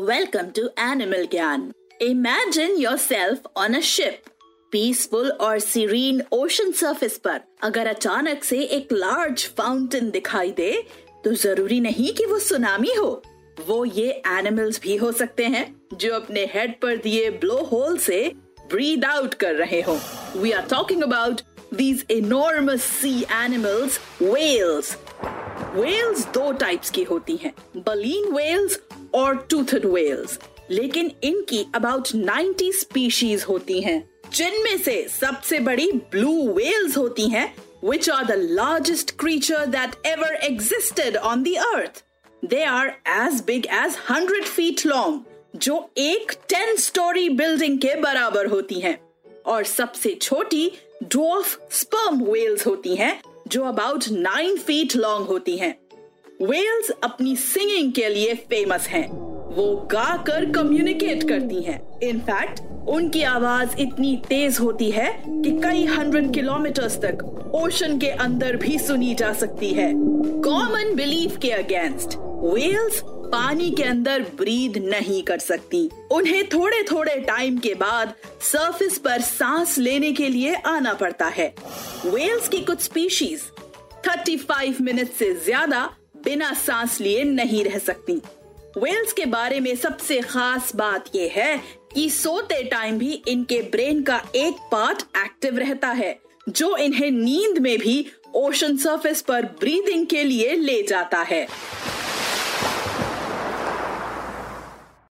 Welcome to Animal Gyan. Imagine yourself on a ship. Peaceful और serene ocean surface पर अगर अचानक से एक लार्ज फाउंटेन दिखाई दे तो ज़रूरी नहीं कि वो सुनामी हो वो ये एनिमल्स भी हो सकते हैं जो अपने हेड पर दिए ब्लो होल से ब्रीद आउट कर रहे हो we are talking about these enormous sea animals whales. Whales दो टाइप्स की होती हैं बलीन whales और टूथड वेल्स लेकिन इनकी अबाउट नाइन्टी स्पीशीज होती हैं, जिनमें से सबसे बड़ी ब्लू वेल्स होती हैं, which are the largest creature that ever existed on the earth they are as big as hundred feet long जो एक टेन स्टोरी बिल्डिंग के बराबर होती हैं। और सबसे छोटी डॉफ स्पर्म वेल्स होती हैं जो अबाउट नाइन फीट लॉन्ग होती है। Whales अपनी सिंगिंग के लिए फ़ेमस हैं। वो गाकर कम्युनिकेट करती हैं। इनफैक्ट उनकी आवाज़ इतनी तेज होती है कि कई हंड्रेड किलोमीटर्स तक ओशन के अंदर भी सुनी जा सकती है। कॉमन बिलीफ के अगेंस्ट वेल्स पानी के अंदर ब्रीद नहीं कर सकती। उन्हें थोड़े थोड़े टाइम के बाद सरफेस पर सांस लेने के लिए आना पड़ता है। वेल्स की कुछ स्पीशीज 35 मिनट से ज़्यादा बिना सांस लिए नहीं रह सकती। वेल्स के बारे में सबसे खास बात यह है कि सोते टाइम भी इनके ब्रेन का एक पार्ट एक्टिव रहता है, जो इन्हें नींद में भी ओशन सरफेस पर ब्रीदिंग के लिए ले जाता है।